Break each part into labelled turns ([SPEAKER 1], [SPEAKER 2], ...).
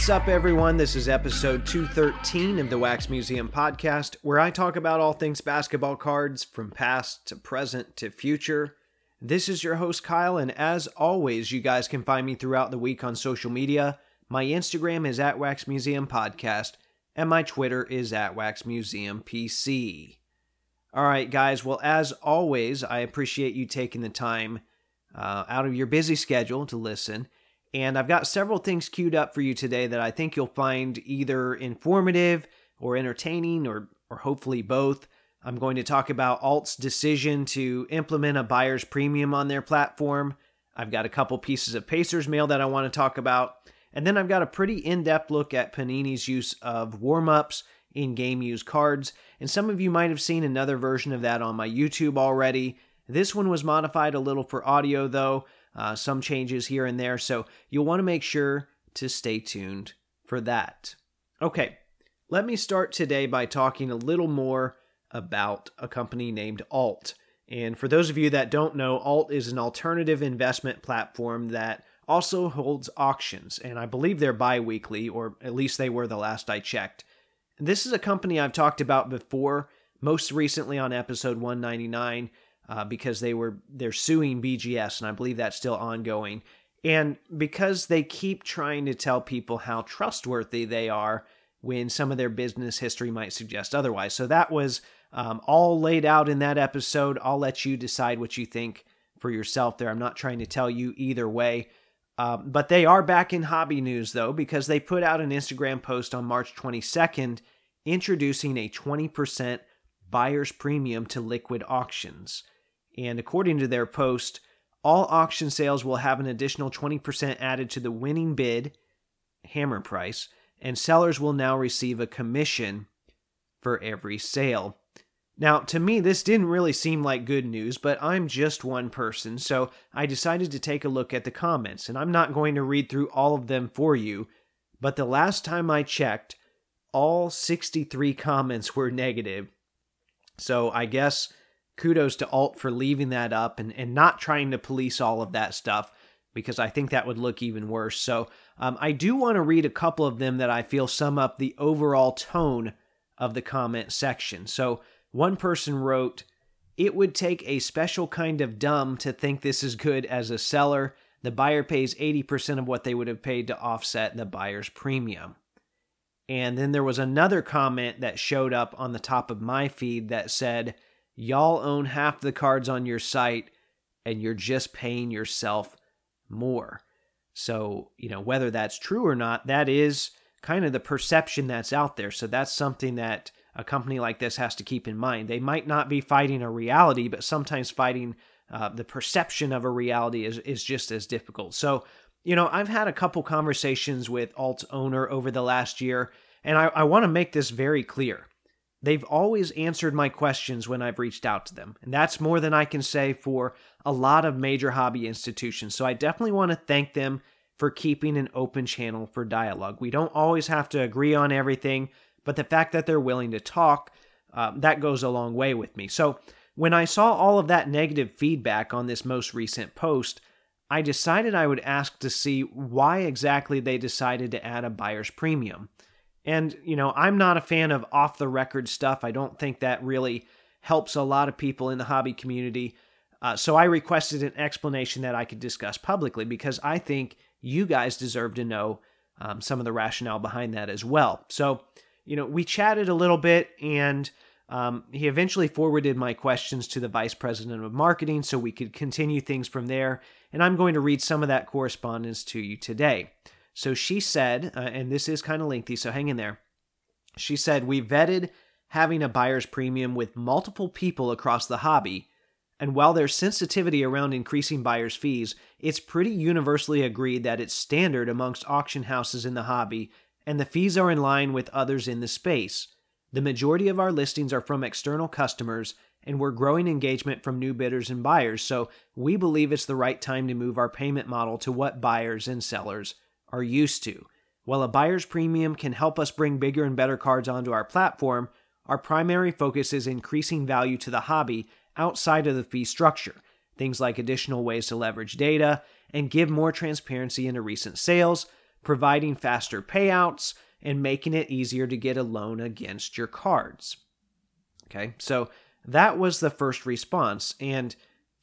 [SPEAKER 1] What's up, everyone? This is episode 213 of the Wax Museum podcast, where I talk about all things basketball cards from past to present to future. This is your host, Kyle, and as always, you guys can find me throughout the week on social media. My Instagram is at Wax Museum Podcast, and my Twitter is at Wax Museum PC. All right, guys. Well, as always, I appreciate you taking the time uh, out of your busy schedule to listen. And I've got several things queued up for you today that I think you'll find either informative or entertaining or, or hopefully both. I'm going to talk about Alt's decision to implement a buyer's premium on their platform. I've got a couple pieces of Pacers mail that I want to talk about. And then I've got a pretty in depth look at Panini's use of warm ups in game used cards. And some of you might have seen another version of that on my YouTube already. This one was modified a little for audio, though, uh, some changes here and there. So you'll want to make sure to stay tuned for that. Okay, let me start today by talking a little more about a company named Alt. And for those of you that don't know, Alt is an alternative investment platform that also holds auctions, and I believe they're bi weekly, or at least they were the last I checked. This is a company I've talked about before, most recently on episode 199 uh, because they were they're suing BGS, and I believe that's still ongoing. And because they keep trying to tell people how trustworthy they are when some of their business history might suggest otherwise. So that was um, all laid out in that episode. I'll let you decide what you think for yourself there. I'm not trying to tell you either way. Um, but they are back in hobby news though, because they put out an Instagram post on March 22nd introducing a 20% buyer's premium to liquid auctions. And according to their post, all auction sales will have an additional 20% added to the winning bid, hammer price, and sellers will now receive a commission for every sale. Now, to me, this didn't really seem like good news, but I'm just one person, so I decided to take a look at the comments, and I'm not going to read through all of them for you, but the last time I checked, all 63 comments were negative. So I guess kudos to Alt for leaving that up and, and not trying to police all of that stuff because I think that would look even worse. So um, I do want to read a couple of them that I feel sum up the overall tone of the comment section. So one person wrote, It would take a special kind of dumb to think this is good as a seller. The buyer pays 80% of what they would have paid to offset the buyer's premium. And then there was another comment that showed up on the top of my feed that said, Y'all own half the cards on your site and you're just paying yourself more. So, you know, whether that's true or not, that is kind of the perception that's out there. So that's something that a company like this has to keep in mind. They might not be fighting a reality, but sometimes fighting uh, the perception of a reality is, is just as difficult. So, you know, I've had a couple conversations with Alt's owner over the last year, and I, I want to make this very clear. They've always answered my questions when I've reached out to them, and that's more than I can say for a lot of major hobby institutions. So I definitely want to thank them for keeping an open channel for dialogue. We don't always have to agree on everything, but the fact that they're willing to talk, uh, that goes a long way with me. So when I saw all of that negative feedback on this most recent post, I decided I would ask to see why exactly they decided to add a buyer's premium. And, you know, I'm not a fan of off the record stuff. I don't think that really helps a lot of people in the hobby community. Uh, so I requested an explanation that I could discuss publicly because I think you guys deserve to know um, some of the rationale behind that as well. So, you know, we chatted a little bit and um, he eventually forwarded my questions to the vice president of marketing so we could continue things from there. And I'm going to read some of that correspondence to you today. So she said, uh, and this is kind of lengthy, so hang in there. She said, We vetted having a buyer's premium with multiple people across the hobby. And while there's sensitivity around increasing buyers' fees, it's pretty universally agreed that it's standard amongst auction houses in the hobby, and the fees are in line with others in the space. The majority of our listings are from external customers, and we're growing engagement from new bidders and buyers, so we believe it's the right time to move our payment model to what buyers and sellers are used to. While a buyer's premium can help us bring bigger and better cards onto our platform, our primary focus is increasing value to the hobby outside of the fee structure. Things like additional ways to leverage data and give more transparency into recent sales, providing faster payouts, and making it easier to get a loan against your cards. Okay, so that was the first response. And,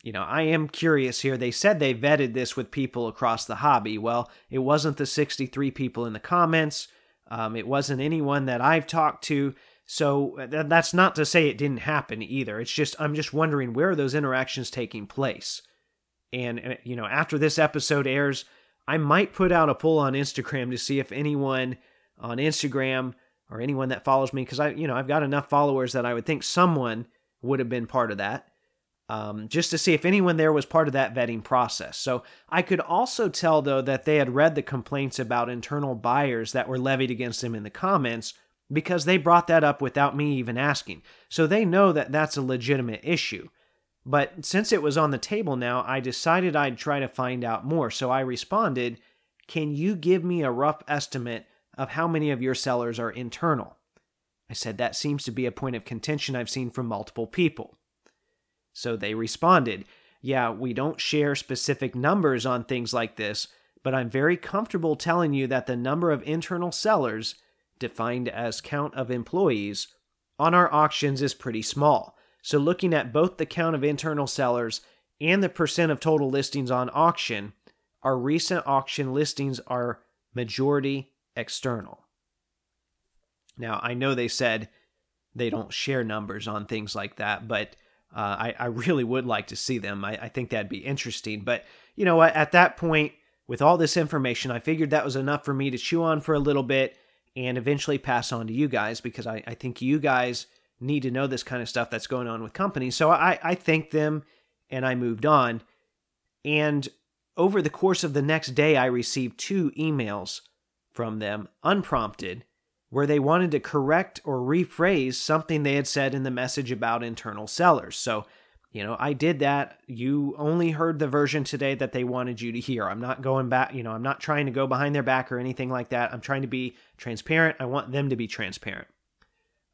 [SPEAKER 1] you know, I am curious here. They said they vetted this with people across the hobby. Well, it wasn't the 63 people in the comments, um, it wasn't anyone that I've talked to. So uh, that's not to say it didn't happen either. It's just, I'm just wondering where are those interactions taking place? And, uh, you know, after this episode airs, I might put out a poll on Instagram to see if anyone on Instagram or anyone that follows me, because I, you know, I've got enough followers that I would think someone would have been part of that. Um, just to see if anyone there was part of that vetting process. So I could also tell, though, that they had read the complaints about internal buyers that were levied against them in the comments because they brought that up without me even asking. So they know that that's a legitimate issue. But since it was on the table now, I decided I'd try to find out more. So I responded, Can you give me a rough estimate of how many of your sellers are internal? I said, That seems to be a point of contention I've seen from multiple people. So they responded, Yeah, we don't share specific numbers on things like this, but I'm very comfortable telling you that the number of internal sellers, defined as count of employees, on our auctions is pretty small. So looking at both the count of internal sellers and the percent of total listings on auction, our recent auction listings are majority external. Now, I know they said they don't share numbers on things like that, but uh, I, I, really would like to see them. I, I, think that'd be interesting. But you know what? At that point, with all this information, I figured that was enough for me to chew on for a little bit and eventually pass on to you guys because I, I think you guys need to know this kind of stuff that's going on with companies. So I, I thanked them and I moved on. And over the course of the next day, I received two emails from them, unprompted, where they wanted to correct or rephrase something they had said in the message about internal sellers. So, you know, I did that. You only heard the version today that they wanted you to hear. I'm not going back, you know, I'm not trying to go behind their back or anything like that. I'm trying to be transparent. I want them to be transparent.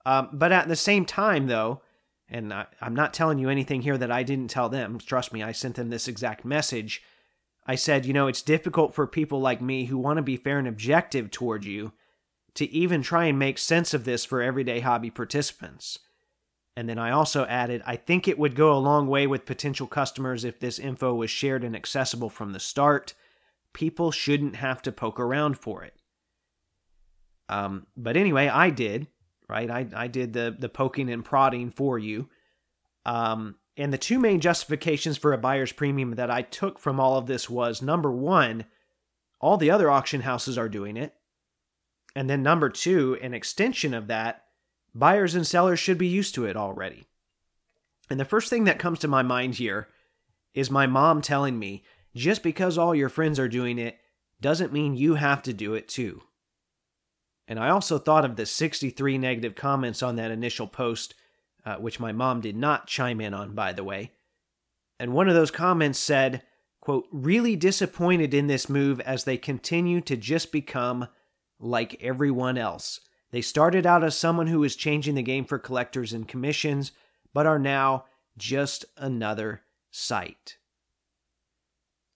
[SPEAKER 1] Um, but at the same time, though, and I, I'm not telling you anything here that I didn't tell them. Trust me, I sent them this exact message. I said, you know, it's difficult for people like me who want to be fair and objective toward you to even try and make sense of this for everyday hobby participants. And then I also added, I think it would go a long way with potential customers if this info was shared and accessible from the start. People shouldn't have to poke around for it. Um, but anyway, I did, right? I, I did the, the poking and prodding for you. Um, and the two main justifications for a buyer's premium that I took from all of this was number one, all the other auction houses are doing it. And then number two, an extension of that, buyers and sellers should be used to it already. And the first thing that comes to my mind here is my mom telling me just because all your friends are doing it doesn't mean you have to do it too. And I also thought of the 63 negative comments on that initial post, uh, which my mom did not chime in on, by the way. And one of those comments said, quote, really disappointed in this move as they continue to just become like everyone else. They started out as someone who was changing the game for collectors and commissions, but are now just another site.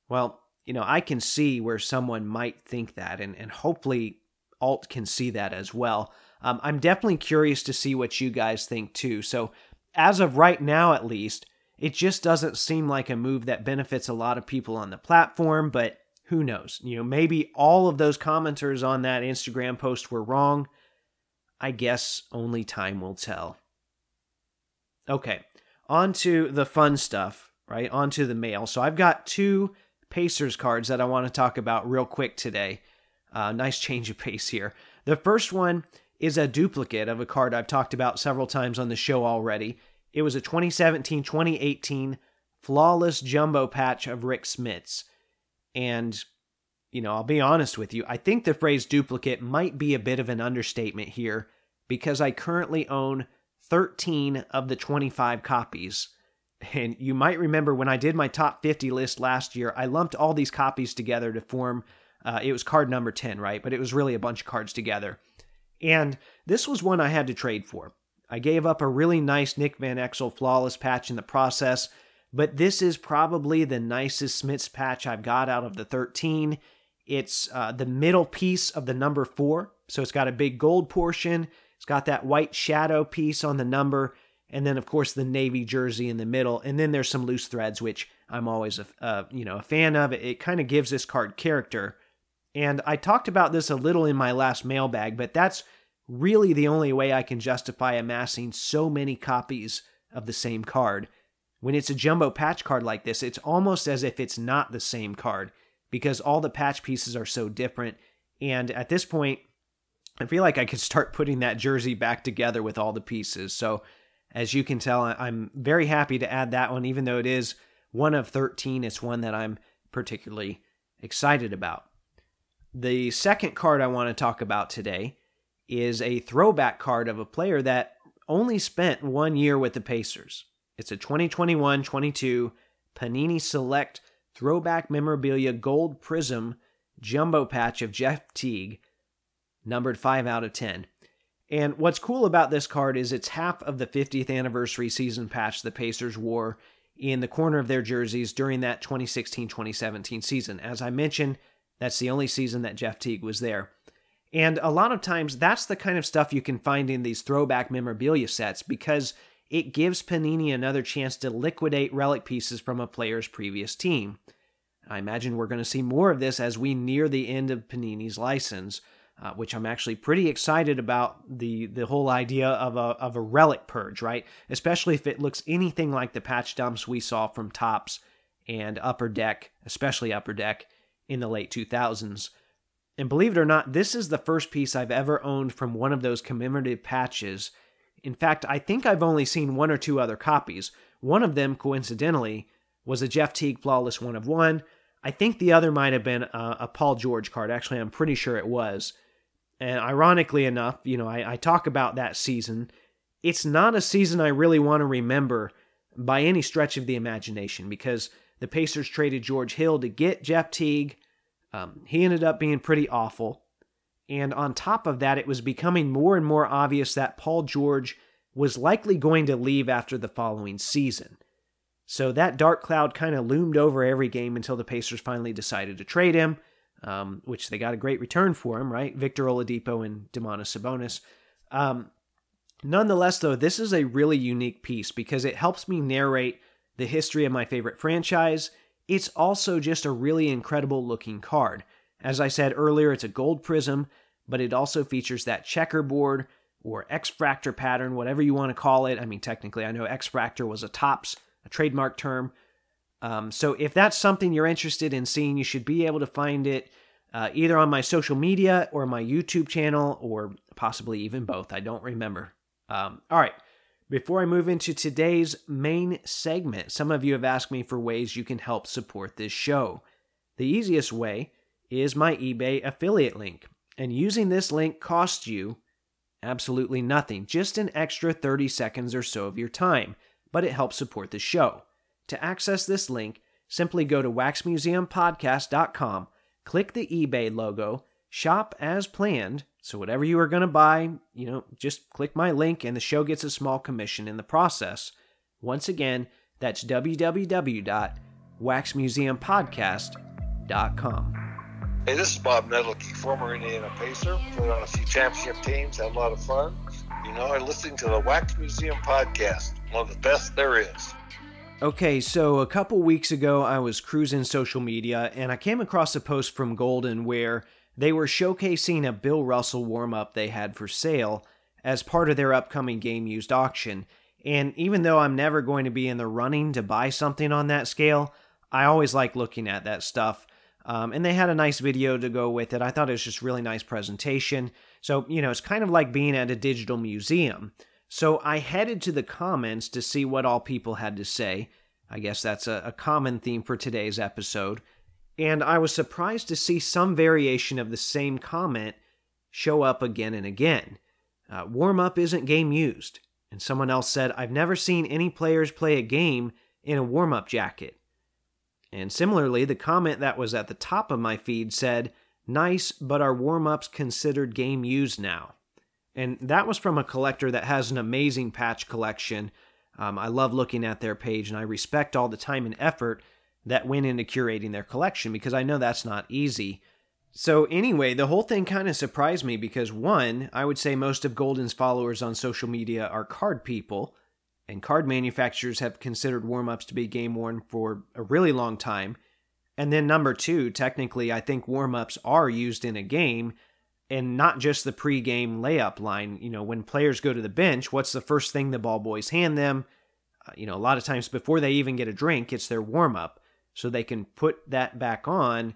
[SPEAKER 1] Well, you know, I can see where someone might think that, and, and hopefully Alt can see that as well. Um, I'm definitely curious to see what you guys think too. So, as of right now, at least, it just doesn't seem like a move that benefits a lot of people on the platform, but who knows? You know, maybe all of those commenters on that Instagram post were wrong. I guess only time will tell. Okay, on to the fun stuff, right? On to the mail. So I've got two Pacers cards that I want to talk about real quick today. Uh, nice change of pace here. The first one is a duplicate of a card I've talked about several times on the show already. It was a 2017 2018 flawless jumbo patch of Rick Smits. And, you know, I'll be honest with you, I think the phrase duplicate might be a bit of an understatement here because I currently own 13 of the 25 copies. And you might remember when I did my top 50 list last year, I lumped all these copies together to form, uh, it was card number 10, right? But it was really a bunch of cards together. And this was one I had to trade for. I gave up a really nice Nick Van Exel flawless patch in the process but this is probably the nicest Smits patch I've got out of the 13, It's uh, the middle piece of the number four. So it's got a big gold portion. It's got that white shadow piece on the number. And then, of course, the navy jersey in the middle. And then there's some loose threads, which I'm always a, you know, a fan of. It, it kind of gives this card character. And I talked about this a little in my last mailbag, but that's really the only way I can justify amassing so many copies of the same card. When it's a jumbo patch card like this, it's almost as if it's not the same card because all the patch pieces are so different. And at this point, I feel like I could start putting that jersey back together with all the pieces. So, as you can tell, I'm very happy to add that one, even though it is one of 13. It's one that I'm particularly excited about. The second card I want to talk about today is a throwback card of a player that only spent one year with the Pacers. It's a 2021 22 Panini Select Throwback Memorabilia Gold Prism Jumbo Patch of Jeff Teague, numbered 5 out of 10. And what's cool about this card is it's half of the 50th anniversary season patch the Pacers wore in the corner of their jerseys during that 2016 2017 season. As I mentioned, that's the only season that Jeff Teague was there. And a lot of times, that's the kind of stuff you can find in these throwback memorabilia sets because it gives Panini another chance to liquidate relic pieces from a player's previous team. I imagine we're going to see more of this as we near the end of Panini's license, uh, which I'm actually pretty excited about the the whole idea of a of a relic purge, right? Especially if it looks anything like the patch dumps we saw from Topps and Upper Deck, especially Upper Deck in the late 2000s. And believe it or not, this is the first piece I've ever owned from one of those commemorative patches. In fact, I think I've only seen one or two other copies. One of them, coincidentally, was a Jeff Teague Flawless 1 of 1. I think the other might have been a, a Paul George card. Actually, I'm pretty sure it was. And ironically enough, you know, I, I talk about that season. It's not a season I really want to remember by any stretch of the imagination because the Pacers traded George Hill to get Jeff Teague. Um, he ended up being pretty awful. And on top of that, it was becoming more and more obvious that Paul George was likely going to leave after the following season. So that dark cloud kind of loomed over every game until the Pacers finally decided to trade him, um, which they got a great return for him, right? Victor Oladipo and Domantas Sabonis. Um, nonetheless, though, this is a really unique piece because it helps me narrate the history of my favorite franchise it's also just a really incredible looking card. As I said earlier, it's a gold prism, but it also features that checkerboard or X-Fractor pattern, whatever you want to call it. I mean, technically, I know X-Fractor was a Topps, a trademark term. Um, so if that's something you're interested in seeing, you should be able to find it uh, either on my social media or my YouTube channel, or possibly even both. I don't remember. Um, all right. Before I move into today's main segment, some of you have asked me for ways you can help support this show. The easiest way is my eBay affiliate link, and using this link costs you absolutely nothing, just an extra 30 seconds or so of your time, but it helps support the show. To access this link, simply go to waxmuseumpodcast.com, click the eBay logo, shop as planned, so whatever you are going to buy, you know, just click my link and the show gets a small commission in the process. Once again, that's www.waxmuseumpodcast.com.
[SPEAKER 2] Hey, this is Bob Netolicky, former Indiana Pacer. Played on a few championship teams, had a lot of fun. You know, I'm listening to the Wax Museum podcast, one of the best there is.
[SPEAKER 1] Okay, so a couple weeks ago, I was cruising social media and I came across a post from Golden where they were showcasing a Bill Russell warm up they had for sale as part of their upcoming game used auction. And even though I'm never going to be in the running to buy something on that scale, I always like looking at that stuff. Um, and they had a nice video to go with it. I thought it was just really nice presentation. So, you know, it's kind of like being at a digital museum. So I headed to the comments to see what all people had to say. I guess that's a, a common theme for today's episode and I was surprised to see some variation of the same comment show up again and again. Uh, warm up isn't game used. And someone else said, I've never seen any players play a game in a warm up jacket. And similarly, the comment that was at the top of my feed said, Nice, but are warm ups considered game used now? And that was from a collector that has an amazing patch collection. Um, I love looking at their page and I respect all the time and effort that went into curating their collection because I know that's not easy. So, anyway, the whole thing kind of surprised me because, one, I would say most of Golden's followers on social media are card people, and card manufacturers have considered warm ups to be game worn for a really long time. And then, number two, technically, I think warm ups are used in a game and not just the pre-game layup line. You know, when players go to the bench, what's the first thing the ball boys hand them? Uh, you know, a lot of times before they even get a drink, it's their warm up, so they can put that back on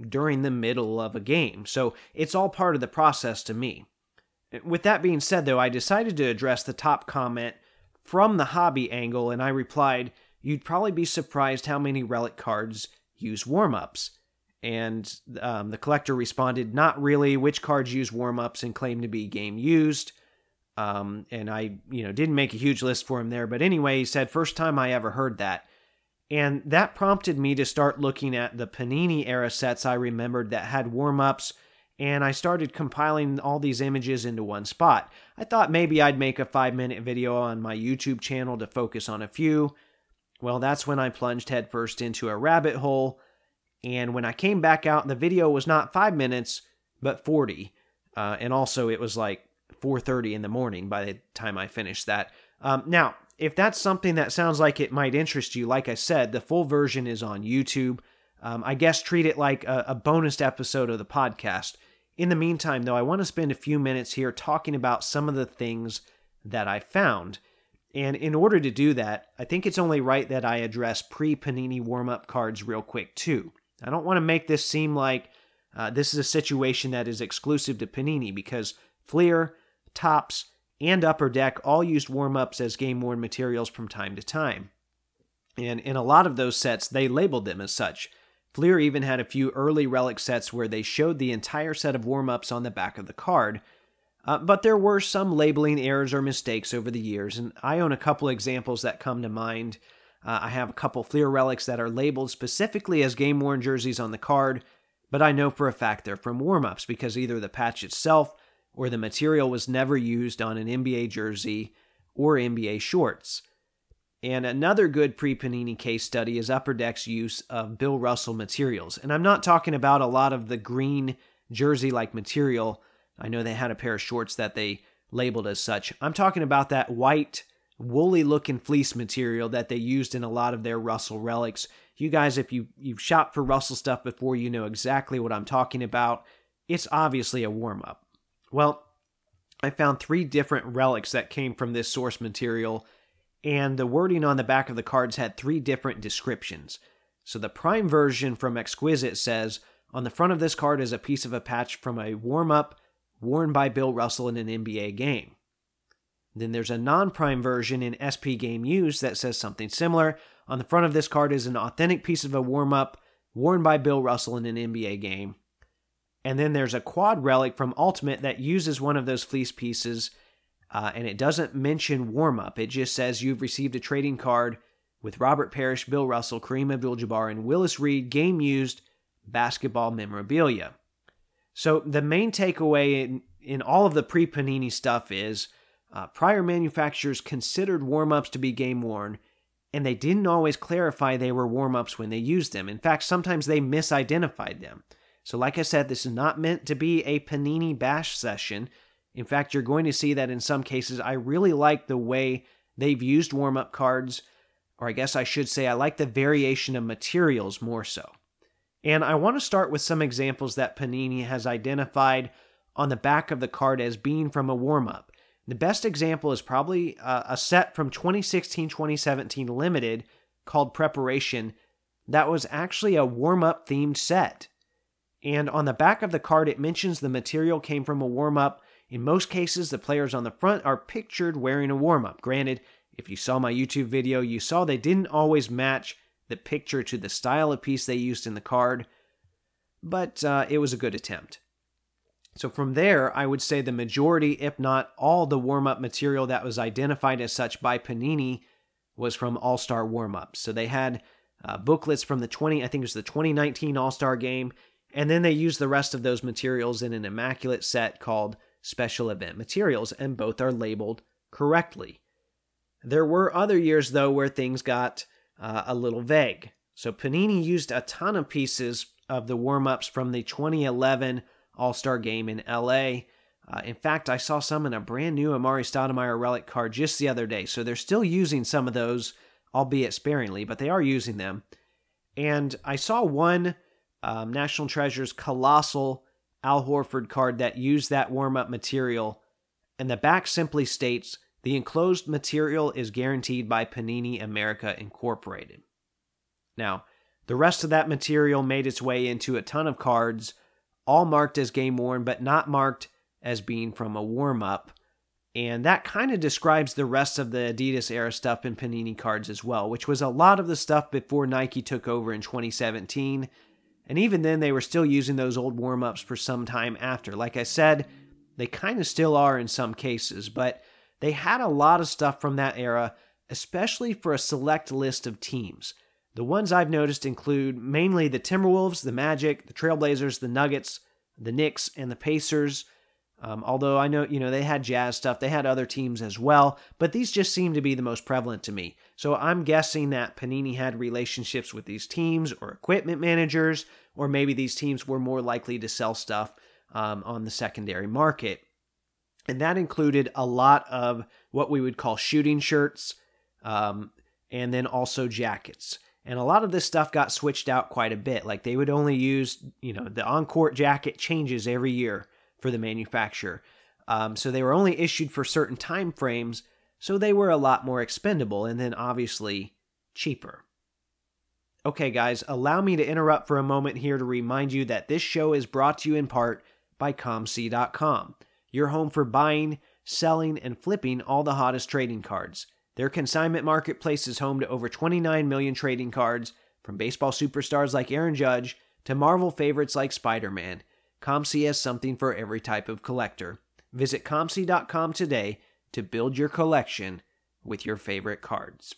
[SPEAKER 1] during the middle of a game. So it's all part of the process to me. With that being said, though, I decided to address the top comment from the hobby angle, and I replied, You'd probably be surprised how many relic cards use warm ups. And um, the collector responded, Not really. Which cards use warm ups and claim to be game used? Um, and I, you know, didn't make a huge list for him there. But anyway, he said, First time I ever heard that. And that prompted me to start looking at the Panini era sets I remembered that had warm ups, and I started compiling all these images into one spot. I thought maybe I'd make a five minute video on my YouTube channel to focus on a few. Well, that's when I plunged headfirst into a rabbit hole, and when I came back out, the video was not five minutes, but 40. Uh, and also, it was like 4:30 in the morning by the time I finished that. Um, now, if that's something that sounds like it might interest you, like I said, the full version is on YouTube. Um, I guess treat it like a, a bonus episode of the podcast. In the meantime, though, I want to spend a few minutes here talking about some of the things that I found. And in order to do that, I think it's only right that I address pre Panini warm up cards real quick, too. I don't want to make this seem like uh, this is a situation that is exclusive to Panini because Fleer, Topps, and Upper Deck all used warm ups as game worn materials from time to time. And in a lot of those sets, they labeled them as such. Fleer even had a few early relic sets where they showed the entire set of warm ups on the back of the card. Uh, but there were some labeling errors or mistakes over the years, and I own a couple examples that come to mind. Uh, I have a couple Fleer relics that are labeled specifically as game worn jerseys on the card, but I know for a fact they're from warm ups because either the patch itself or the material was never used on an NBA jersey or NBA shorts. And another good pre Panini case study is Upper Deck's use of Bill Russell materials. And I'm not talking about a lot of the green jersey like material. I know they had a pair of shorts that they labeled as such. I'm talking about that white, woolly looking fleece material that they used in a lot of their Russell relics. You guys, if you, you've shopped for Russell stuff before, you know exactly what I'm talking about. It's obviously a warm up. Well, I found three different relics that came from this source material, and the wording on the back of the cards had three different descriptions. So the prime version from Exquisite says, on the front of this card is a piece of a patch from a warm up worn by Bill Russell in an NBA game. Then there's a non prime version in SP Game Used that says something similar. On the front of this card is an authentic piece of a warm up worn by Bill Russell in an NBA game. And then there's a quad relic from Ultimate that uses one of those fleece pieces, uh, and it doesn't mention warm up. It just says you've received a trading card with Robert Parish, Bill Russell, Kareem Abdul Jabbar, and Willis Reed game used basketball memorabilia. So the main takeaway in, in all of the pre Panini stuff is uh, prior manufacturers considered warm ups to be game worn, and they didn't always clarify they were warm ups when they used them. In fact, sometimes they misidentified them. So, like I said, this is not meant to be a Panini bash session. In fact, you're going to see that in some cases, I really like the way they've used warm up cards, or I guess I should say, I like the variation of materials more so. And I want to start with some examples that Panini has identified on the back of the card as being from a warm up. The best example is probably uh, a set from 2016 2017 Limited called Preparation that was actually a warm up themed set. And on the back of the card, it mentions the material came from a warm up. In most cases, the players on the front are pictured wearing a warm up. Granted, if you saw my YouTube video, you saw they didn't always match the picture to the style of piece they used in the card, but uh, it was a good attempt. So from there, I would say the majority, if not all, the warm up material that was identified as such by Panini was from All Star warm ups. So they had uh, booklets from the 20, I think it was the 2019 All Star game, and then they used the rest of those materials in an immaculate set called Special Event Materials, and both are labeled correctly. There were other years, though, where things got uh, a little vague. So Panini used a ton of pieces of the warm ups from the 2011 All Star game in LA. Uh, in fact, I saw some in a brand new Amar'e Stoudemire relic card just the other day. So they're still using some of those, albeit sparingly, but they are using them. And I saw one um, National Treasures colossal Al Horford card that used that warm up material. And the back simply states the enclosed material is guaranteed by Panini America Incorporated. Now, the rest of that material made its way into a ton of cards, all marked as game worn, but not marked as being from a warm up. And that kind of describes the rest of the Adidas era stuff in Panini cards as well, which was a lot of the stuff before Nike took over in 2017. And even then, they were still using those old warm ups for some time after. Like I said, they kind of still are in some cases, but they had a lot of stuff from that era, especially for a select list of teams. The ones I've noticed include mainly the Timberwolves, the Magic, the Trailblazers, the Nuggets, the Knicks, and the Pacers. Um, although I know, you know, they had Jazz stuff, they had other teams as well, but these just seem to be the most prevalent to me. So I'm guessing that Panini had relationships with these teams or equipment managers, or maybe these teams were more likely to sell stuff um, on the secondary market. And that included a lot of what we would call shooting shirts um, and then also jackets. And a lot of this stuff got switched out quite a bit. Like they would only use, you know, the on court jacket changes every year for the manufacturer. Um, so they were only issued for certain time frames, so they were a lot more expendable and then obviously cheaper. Okay, guys, allow me to interrupt for a moment here to remind you that this show is brought to you in part by ComC.com, your home for buying, selling, and flipping all the hottest trading cards. Their consignment marketplace is home to over 29 million trading cards, from baseball superstars like Aaron Judge to Marvel favorites like Spider Man. ComC has something for every type of collector. Visit ComC.com today to build your collection with your favorite cards.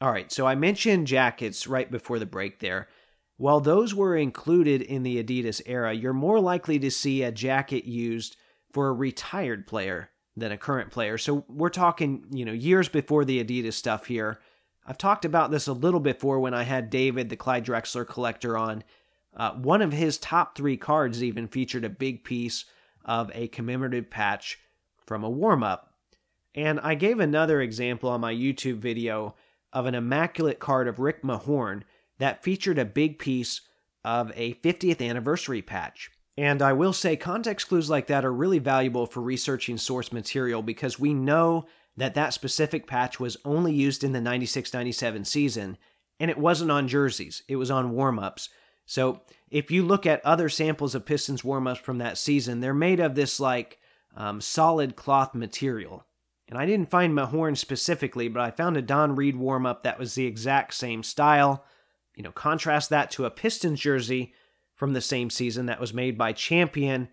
[SPEAKER 1] All right, so I mentioned jackets right before the break there. While those were included in the Adidas era, you're more likely to see a jacket used for a retired player than a current player. So we're talking, you know, years before the Adidas stuff here. I've talked about this a little before when I had David, the Clyde Drexler collector, on. Uh, one of his top three cards even featured a big piece of a commemorative patch from a warm up. And I gave another example on my YouTube video of an immaculate card of Rick Mahorn that featured a big piece of a 50th anniversary patch. And I will say, context clues like that are really valuable for researching source material because we know that that specific patch was only used in the 96 97 season and it wasn't on jerseys, it was on warm ups. So if you look at other samples of Pistons warm ups from that season, they're made of this like um, solid cloth material. And I didn't find Mahorn specifically, but I found a Don Reid warm up that was the exact same style. You know, contrast that to a Pistons jersey from the same season that was made by Champion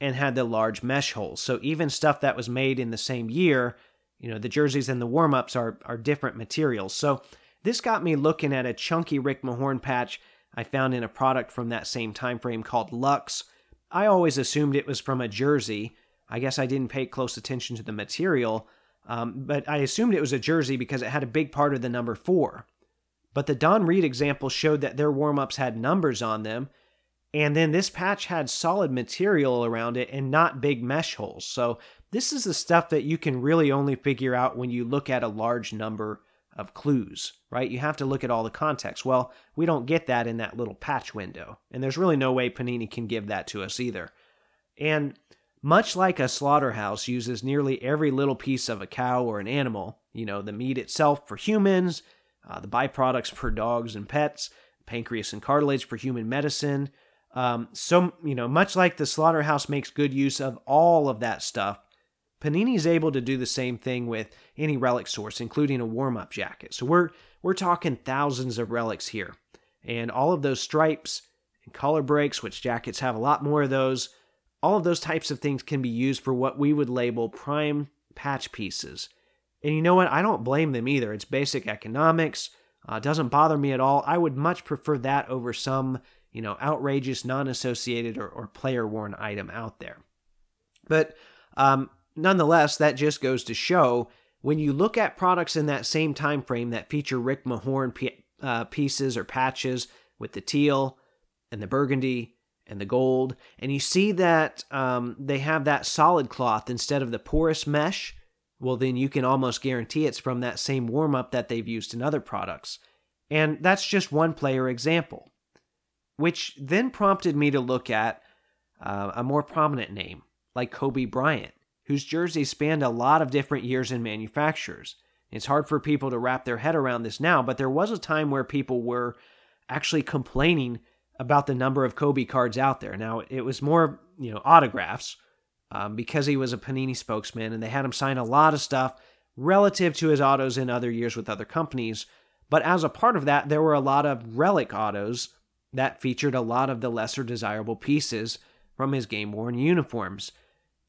[SPEAKER 1] and had the large mesh holes. So even stuff that was made in the same year, you know, the jerseys and the warm-ups are are different materials. So this got me looking at a chunky Rick Mahorn patch I found in a product from that same time frame called Lux. I always assumed it was from a jersey. I guess I didn't pay close attention to the material, um, but I assumed it was a jersey because it had a big part of the number four. But the Don Reid example showed that their warm ups had numbers on them, and then this patch had solid material around it and not big mesh holes. So this is the stuff that you can really only figure out when you look at a large number of clues, right? You have to look at all the context. Well, we don't get that in that little patch window. And there's really no way Panini can give that to us either. And much like a slaughterhouse uses nearly every little piece of a cow or an animal, you know, the meat itself for humans, uh, the byproducts for dogs and pets, pancreas and cartilage for human medicine, um, so, you know, much like the slaughterhouse makes good use of all of that stuff, Panini is able to do the same thing with any relic source, including a warm up jacket. So we're we're talking thousands of relics here, and all of those stripes and color breaks, which jackets have a lot more of those. All of those types of things can be used for what we would label prime patch pieces. And you know what? I don't blame them either. It's basic economics. Uh, doesn't bother me at all. I would much prefer that over some you know, outrageous, non associated, or, or player worn item out there. But um, nonetheless, that just goes to show when you look at products in that same time frame that feature Rick Mahorn p- uh, pieces or patches with the teal, and the burgundy and the gold. And you see that um, they have that solid cloth instead of the porous mesh. Well, then you can almost guarantee it's from that same warm up that they've used in other products. And that's just one player example, which then prompted me to look at uh, a more prominent name, like Kobe Bryant, whose jerseys spanned a lot of different years and manufacturers. It's hard for people to wrap their head around this now, but there was a time where people were actually complaining about the number of Kobe cards out there. Now, it was more, you know, autographs um, because he was a Panini spokesman and they had him sign a lot of stuff relative to his autos in other years with other companies. But as a part of that, there were a lot of relic autos that featured a lot of the lesser desirable pieces from his game worn uniforms.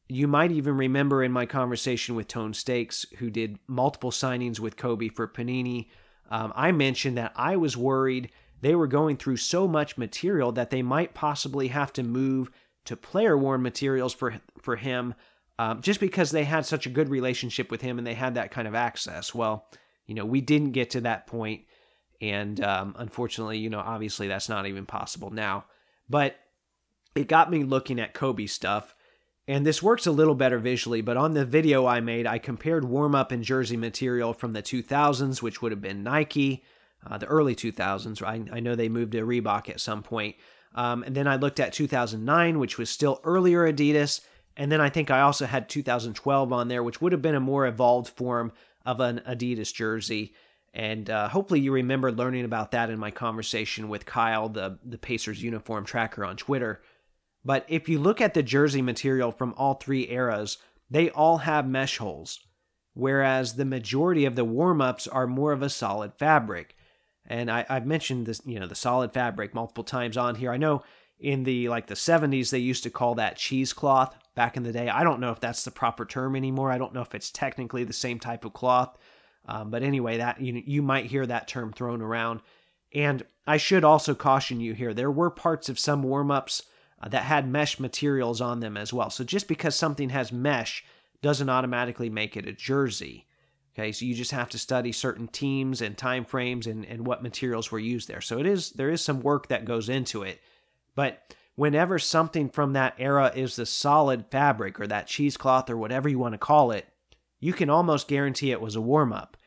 [SPEAKER 1] You might even remember in my conversation with Tone Stakes, who did multiple signings with Kobe for Panini, um, I mentioned that I was worried they were going through so much material that they might possibly have to move to player worn materials for for him um, just because they had such a good relationship with him and they had that kind of access. Well, you know, we didn't get to that point, and um, unfortunately, you know, obviously that's not even possible now. But it got me looking at Kobe stuff. And this works a little better visually, but on the video I made, I compared warm up and jersey material from the 2000s, which would have been Nike, uh, the early 2000s. I, I, know they moved to Reebok at some point. Um, and then I looked at 2009, which was still earlier Adidas. And then I think I also had 2012 on there, which would have been a more evolved form of an Adidas jersey. And uh, hopefully you remember learning about that in my conversation with Kyle, the, the Pacers uniform tracker on Twitter. But if you look at the jersey material from all three eras, they all have mesh holes, whereas the majority of the warm ups are more of a solid fabric. And I, have mentioned this, you know, the solid fabric multiple times on here. I know in the like the 70s they used to call that cheesecloth back in the day. I don't know if that's the proper term anymore. I don't know if it's technically the same type of cloth. Um, but anyway, that you you might hear that term thrown around. And I should also caution you here: there were parts of some warm-ups uh, that had mesh materials on them as well. So just because something has mesh doesn't automatically make it a jersey. Okay, so you just have to study certain teams and time frames and, and what materials were used there. So it is there is some work that goes into it. But whenever something from that era is the solid fabric or that cheesecloth or whatever you want to call it, you can almost guarantee it was a warm up.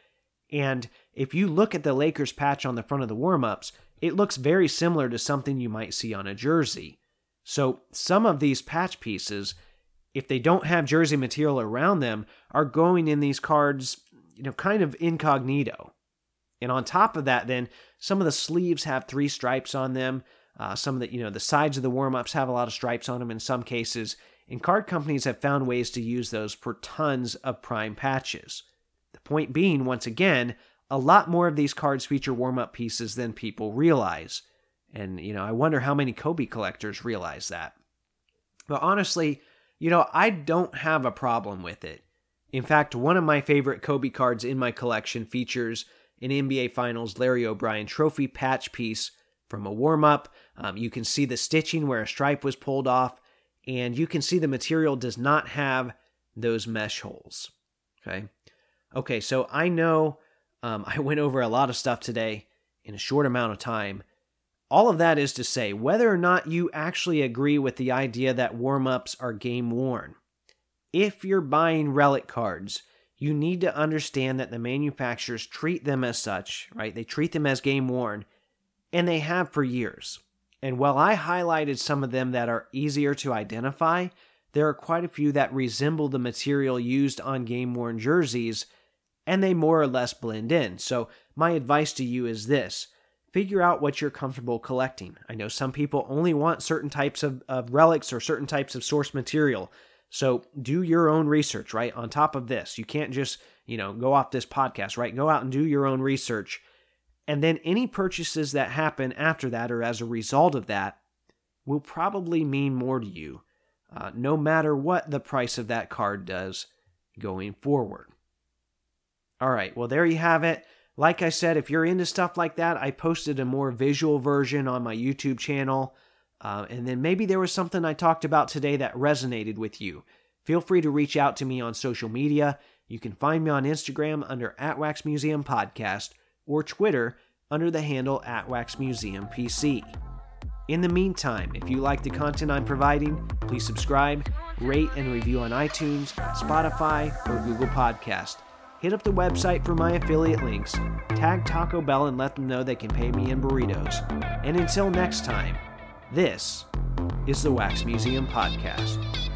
[SPEAKER 1] And if you look at the Lakers patch on the front of the warm ups, it looks very similar to something you might see on a jersey. So some of these patch pieces, if they don't have jersey material around them, are going in these cards, you know, kind of incognito. And on top of that, then some of the sleeves have three stripes on them. Uh, some of the, you know, the sides of the warm ups have a lot of stripes on them in some cases. And card companies have found ways to use those for tons of prime patches. The point being, once again, a lot more of these cards feature warm up pieces than people realize. And, you know, I wonder how many Kobe collectors realize that. But honestly, you know, I don't have a problem with it. In fact, one of my favorite Kobe cards in my collection features an NBA Finals Larry O'Brien trophy patch piece from a warm up. Um, you can see the stitching where a stripe was pulled off, and you can see the material does not have those mesh holes. Okay. Okay, so I know um, I went over a lot of stuff today in a short amount of time, all of that is to say, whether or not you actually agree with the idea that warm ups are game worn, if you're buying relic cards, you need to understand that the manufacturers treat them as such, right? They treat them as game worn, and they have for years. And while I highlighted some of them that are easier to identify, there are quite a few that resemble the material used on game worn jerseys, and they more or less blend in. So, my advice to you is this figure out what you're comfortable collecting. I know some people only want certain types of, of relics or certain types of source material. So do your own research, right? On top of this, you can't just, you know, go off this podcast, right? Go out and do your own research. And then any purchases that happen after that or as a result of that will probably mean more to you, uh, no matter what the price of that card does going forward. All right, well, there you have it. Like I said, if you're into stuff like that, I posted a more visual version on my YouTube channel. Uh, and then maybe there was something I talked about today that resonated with you. Feel free to reach out to me on social media. You can find me on Instagram under at Wax Museum Podcast or Twitter under the handle at Wax Museum PC. In the meantime, if you like the content I'm providing, please subscribe, rate, and review on iTunes, Spotify, or Google Podcast. Hit up the website for my affiliate links, tag Taco Bell and let them know they can pay me in burritos. And until next time, this is the Wax Museum Podcast.